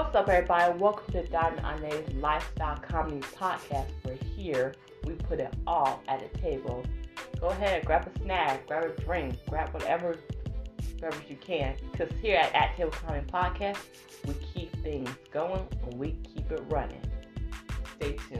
What's up, everybody? Welcome to Diamond Anae's Lifestyle Comedy Podcast. We're here. We put it all at the table. Go ahead, grab a snack, grab a drink, grab whatever, whatever you can. Because here at At Table Comedy Podcast, we keep things going and we keep it running. Stay tuned.